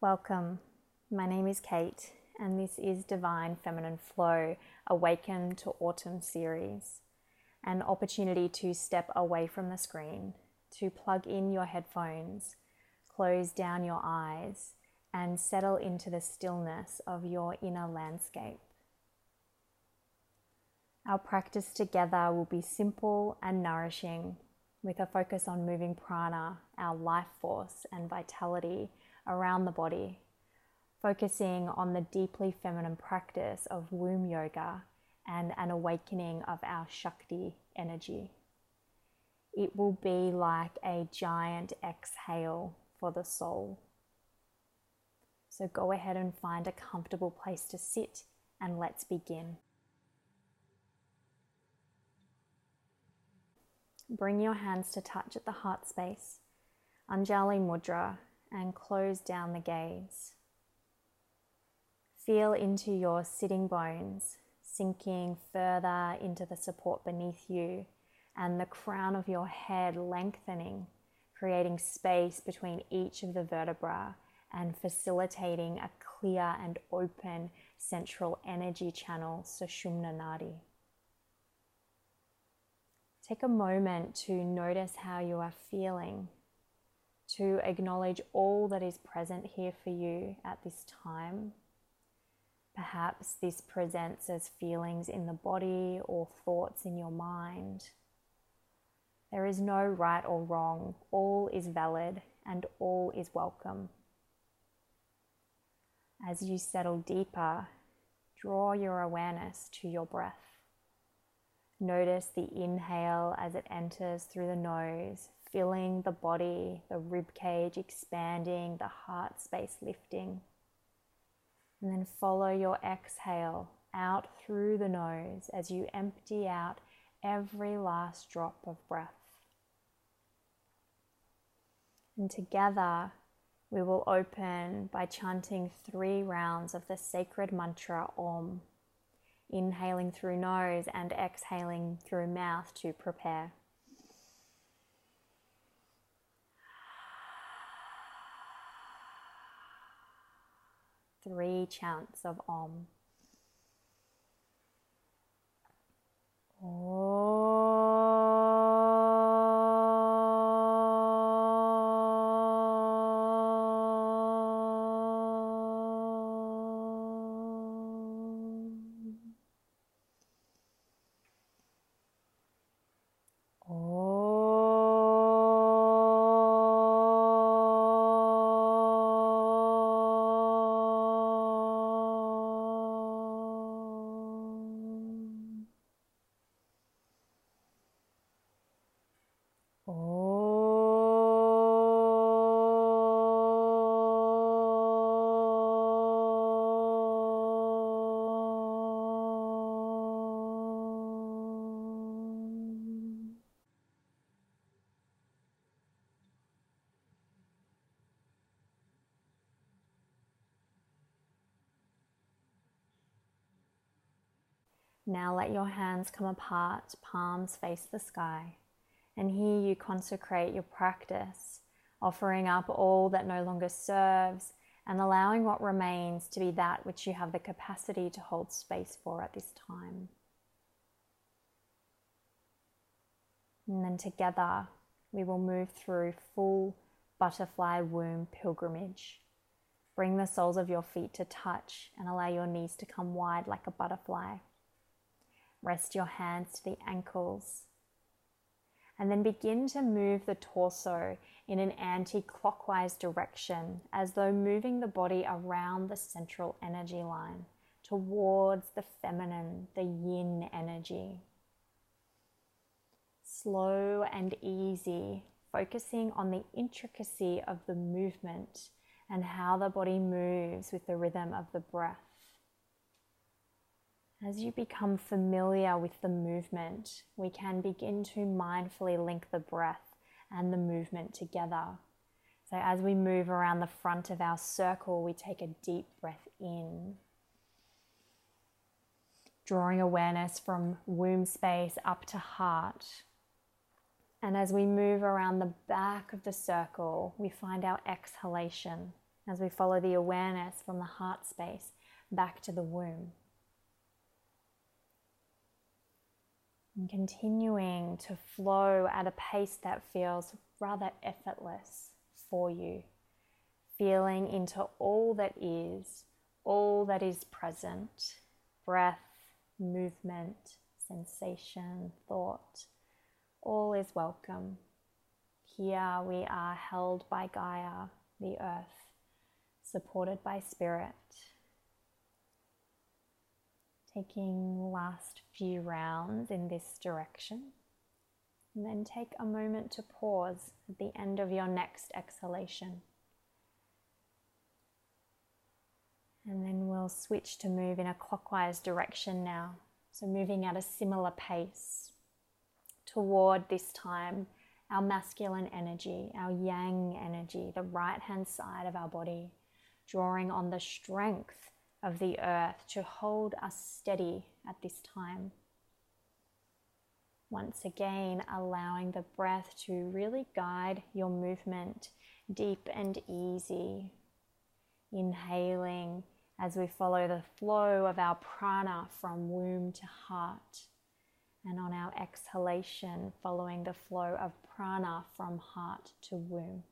Welcome. My name is Kate, and this is Divine Feminine Flow Awaken to Autumn series an opportunity to step away from the screen, to plug in your headphones, close down your eyes, and settle into the stillness of your inner landscape. Our practice together will be simple and nourishing, with a focus on moving prana, our life force and vitality, around the body, focusing on the deeply feminine practice of womb yoga and an awakening of our Shakti energy. It will be like a giant exhale for the soul. So go ahead and find a comfortable place to sit and let's begin. Bring your hands to touch at the heart space, Anjali Mudra, and close down the gaze. Feel into your sitting bones sinking further into the support beneath you and the crown of your head lengthening, creating space between each of the vertebrae and facilitating a clear and open central energy channel, Sushumna Nadi. Take a moment to notice how you are feeling, to acknowledge all that is present here for you at this time Perhaps this presents as feelings in the body or thoughts in your mind. There is no right or wrong, all is valid and all is welcome. As you settle deeper, draw your awareness to your breath. Notice the inhale as it enters through the nose, filling the body, the rib cage expanding, the heart space lifting. And then follow your exhale out through the nose as you empty out every last drop of breath. And together, we will open by chanting three rounds of the sacred mantra Om, inhaling through nose and exhaling through mouth to prepare. Three chants of Om. Now let your hands come apart, palms face the sky. And here you consecrate your practice, offering up all that no longer serves and allowing what remains to be that which you have the capacity to hold space for at this time. And then together, we will move through full butterfly womb pilgrimage. Bring the soles of your feet to touch and allow your knees to come wide like a butterfly. Rest your hands to the ankles. And then begin to move the torso in an anti clockwise direction as though moving the body around the central energy line towards the feminine, the yin energy. Slow and easy, focusing on the intricacy of the movement and how the body moves with the rhythm of the breath. As you become familiar with the movement, we can begin to mindfully link the breath and the movement together. So, as we move around the front of our circle, we take a deep breath in, drawing awareness from womb space up to heart. And as we move around the back of the circle, we find our exhalation as we follow the awareness from the heart space back to the womb. And continuing to flow at a pace that feels rather effortless for you, feeling into all that is, all that is present breath, movement, sensation, thought. All is welcome. Here we are held by Gaia, the earth, supported by spirit. Taking last few rounds in this direction. And then take a moment to pause at the end of your next exhalation. And then we'll switch to move in a clockwise direction now. So, moving at a similar pace toward this time our masculine energy, our yang energy, the right hand side of our body, drawing on the strength of the earth to hold us steady at this time. Once again, allowing the breath to really guide your movement deep and easy. Inhaling as we follow the flow of our prana from womb to heart. And on our exhalation, following the flow of prana from heart to womb.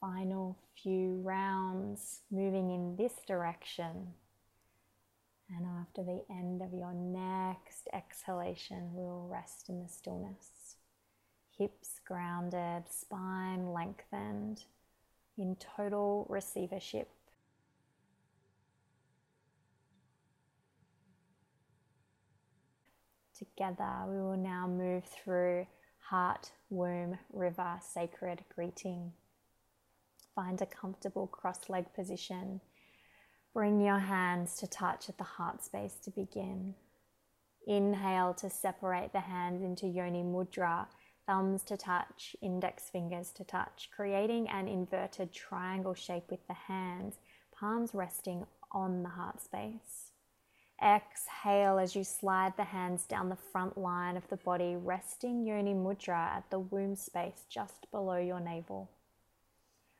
Final few rounds moving in this direction. And after the end of your next exhalation, we will rest in the stillness. Hips grounded, spine lengthened in total receivership. Together, we will now move through heart, womb, river, sacred greeting. Find a comfortable cross leg position Bring your hands to touch at the heart space to begin. Inhale to separate the hands into Yoni Mudra, thumbs to touch, index fingers to touch, creating an inverted triangle shape with the hands, palms resting on the heart space. Exhale as you slide the hands down the front line of the body, resting Yoni Mudra at the womb space just below your navel.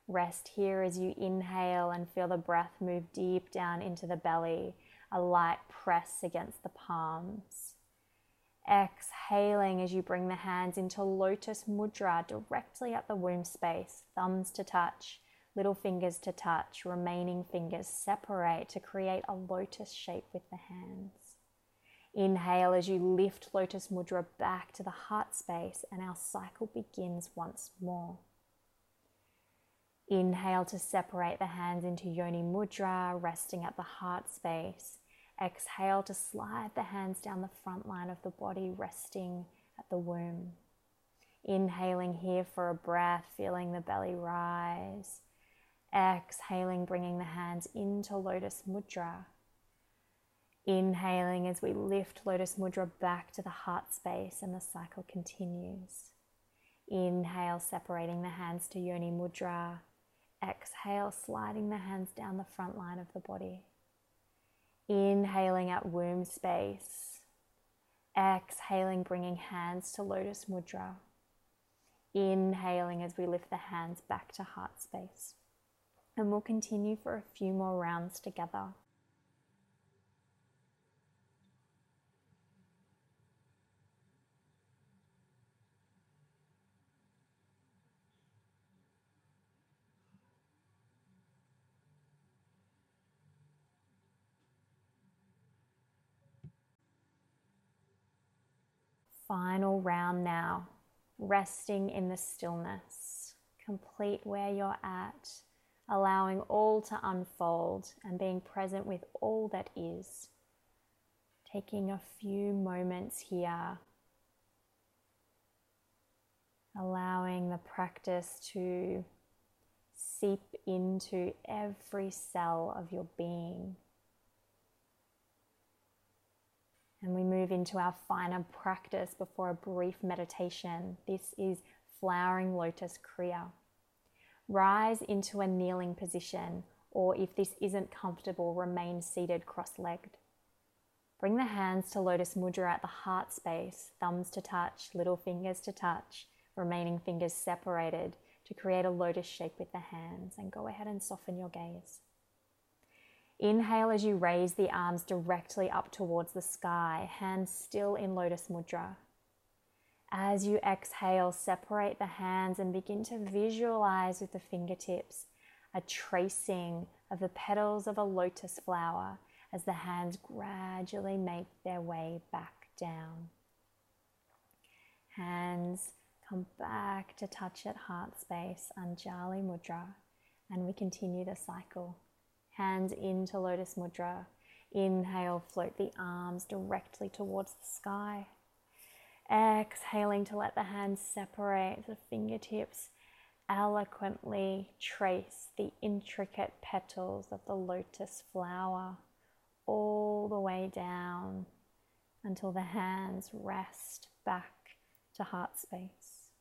Rest here as you inhale and feel the breath move deep down into the belly, a light press against the palms. Exhaling as you bring the hands into lotus mudra directly at the womb space, thumbs to touch, little fingers to touch, remaining fingers separate to create a lotus shape with the hands. Inhale as you lift lotus mudra back to the heart space, and our cycle begins once more. Inhale to separate the hands into Yoni Mudra, resting at the heart space. Exhale to slide the hands down the front line of the body, resting at the womb. Inhaling here for a breath, feeling the belly rise. Exhaling, bringing the hands into Lotus Mudra. Inhaling as we lift Lotus Mudra back to the heart space, and the cycle continues. Inhale, separating the hands to Yoni Mudra. Exhale, sliding the hands down the front line of the body. Inhaling at womb space. Exhaling, bringing hands to lotus mudra. Inhaling as we lift the hands back to heart space. And we'll continue for a few more rounds together. Final round now, resting in the stillness. Complete where you're at, allowing all to unfold and being present with all that is. Taking a few moments here, allowing the practice to seep into every cell of your being. And we move into our finer practice before a brief meditation. This is flowering lotus kriya. Rise into a kneeling position, or if this isn't comfortable, remain seated cross legged. Bring the hands to lotus mudra at the heart space, thumbs to touch, little fingers to touch, remaining fingers separated to create a lotus shape with the hands and go ahead and soften your gaze. Inhale as you raise the arms directly up towards the sky, hands still in lotus mudra. As you exhale, separate the hands and begin to visualize with the fingertips a tracing of the petals of a lotus flower as the hands gradually make their way back down. Hands come back to touch at heart space, Anjali Mudra, and we continue the cycle. Hands into Lotus Mudra. Inhale, float the arms directly towards the sky. Exhaling to let the hands separate, the fingertips eloquently trace the intricate petals of the lotus flower all the way down until the hands rest back to heart space.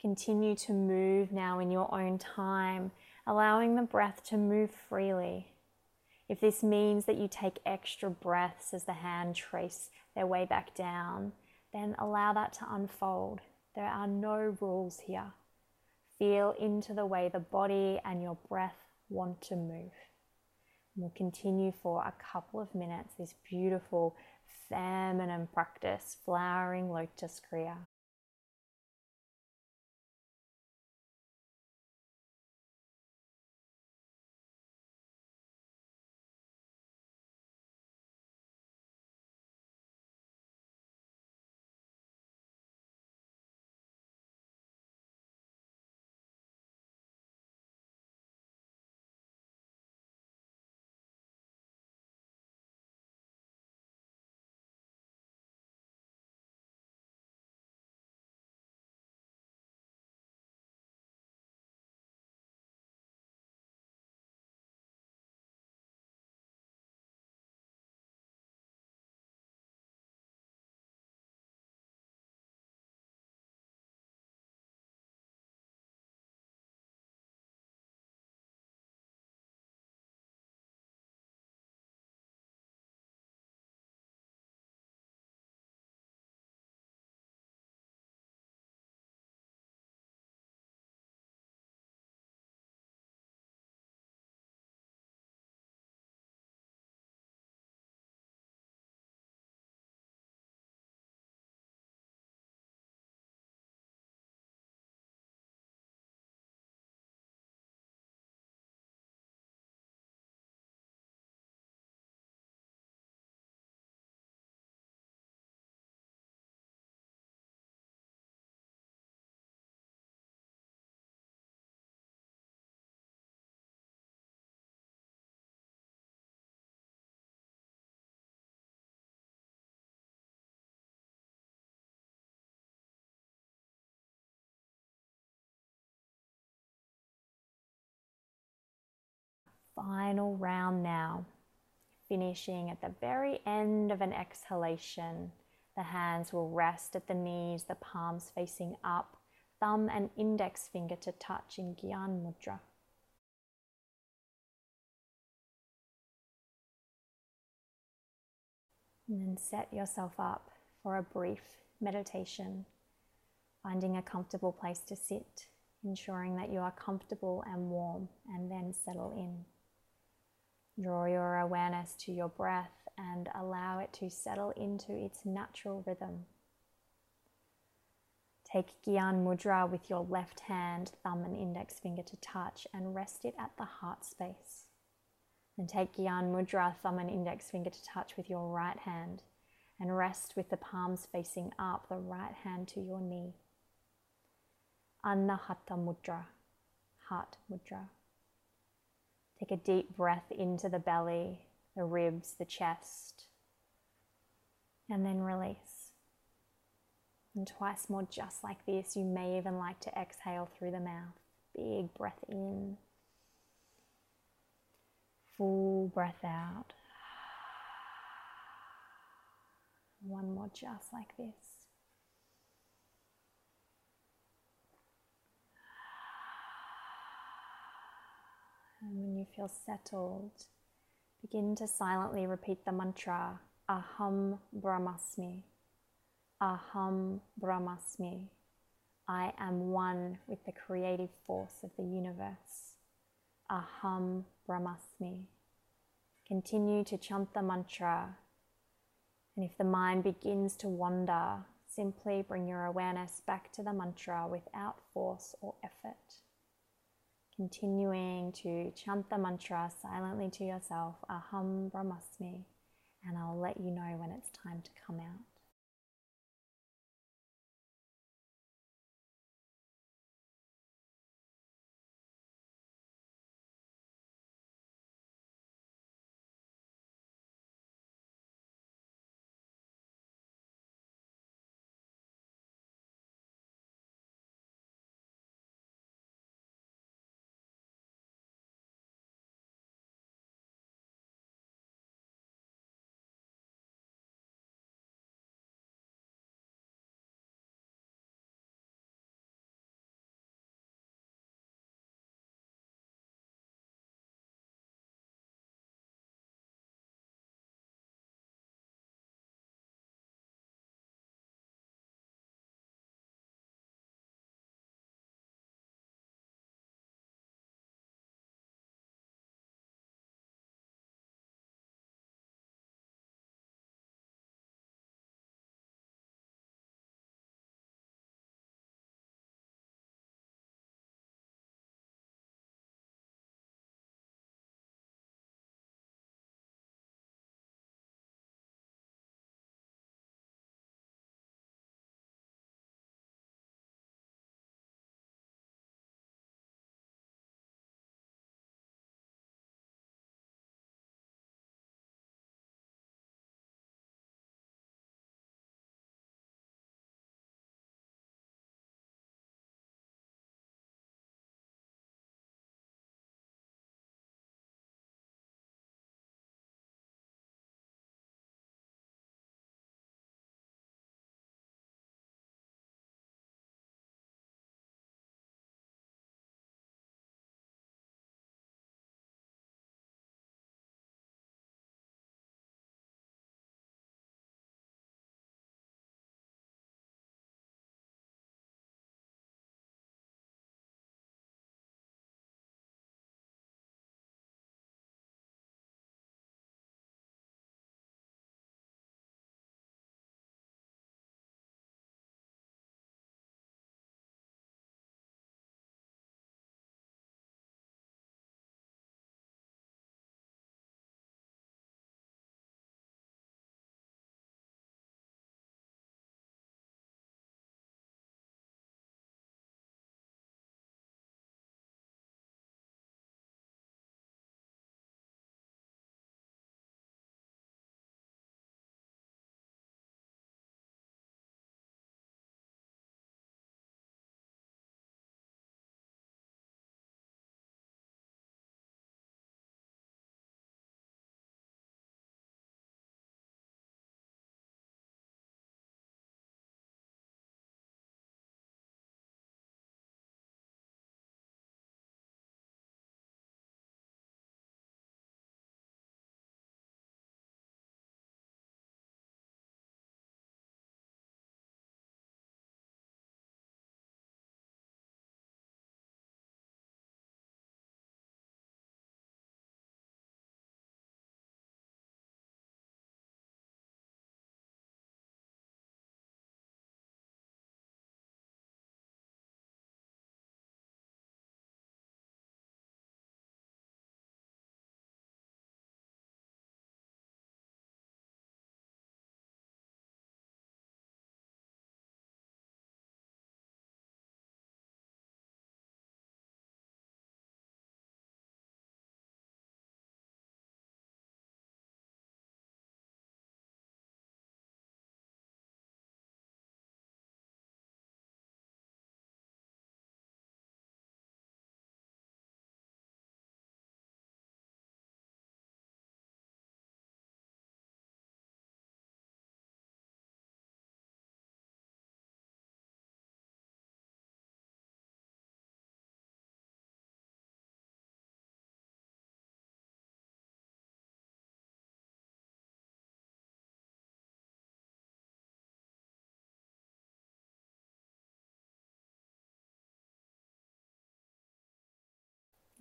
Continue to move now in your own time, allowing the breath to move freely. If this means that you take extra breaths as the hand trace their way back down, then allow that to unfold. There are no rules here. Feel into the way the body and your breath want to move. And we'll continue for a couple of minutes this beautiful feminine practice, flowering lotus kriya. Final round now. Finishing at the very end of an exhalation. The hands will rest at the knees, the palms facing up, thumb and index finger to touch in Gyan Mudra. And then set yourself up for a brief meditation, finding a comfortable place to sit, ensuring that you are comfortable and warm, and then settle in. Draw your awareness to your breath and allow it to settle into its natural rhythm. Take Gyan Mudra with your left hand, thumb, and index finger to touch and rest it at the heart space. Then take Gyan Mudra, thumb, and index finger to touch with your right hand and rest with the palms facing up, the right hand to your knee. Anahata Mudra, Heart Mudra. Take a deep breath into the belly, the ribs, the chest, and then release. And twice more, just like this. You may even like to exhale through the mouth. Big breath in, full breath out. One more, just like this. And when you feel settled, begin to silently repeat the mantra Aham Brahmasmi. Aham Brahmasmi. I am one with the creative force of the universe. Aham Brahmasmi. Continue to chant the mantra. And if the mind begins to wander, simply bring your awareness back to the mantra without force or effort. Continuing to chant the mantra silently to yourself, Aham Brahmasmi, and I'll let you know when it's time to come out.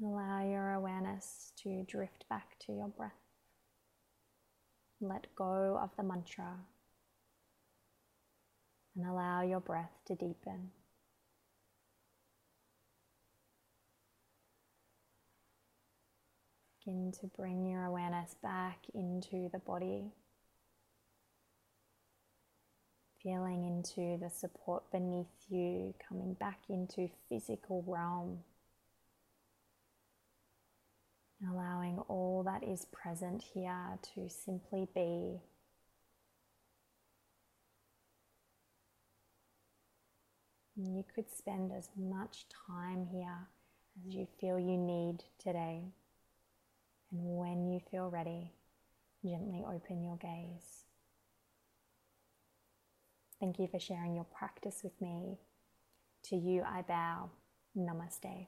Allow your awareness to drift back to your breath. Let go of the mantra and allow your breath to deepen. Begin to bring your awareness back into the body, feeling into the support beneath you, coming back into physical realm. Allowing all that is present here to simply be. And you could spend as much time here as you feel you need today. And when you feel ready, gently open your gaze. Thank you for sharing your practice with me. To you, I bow. Namaste.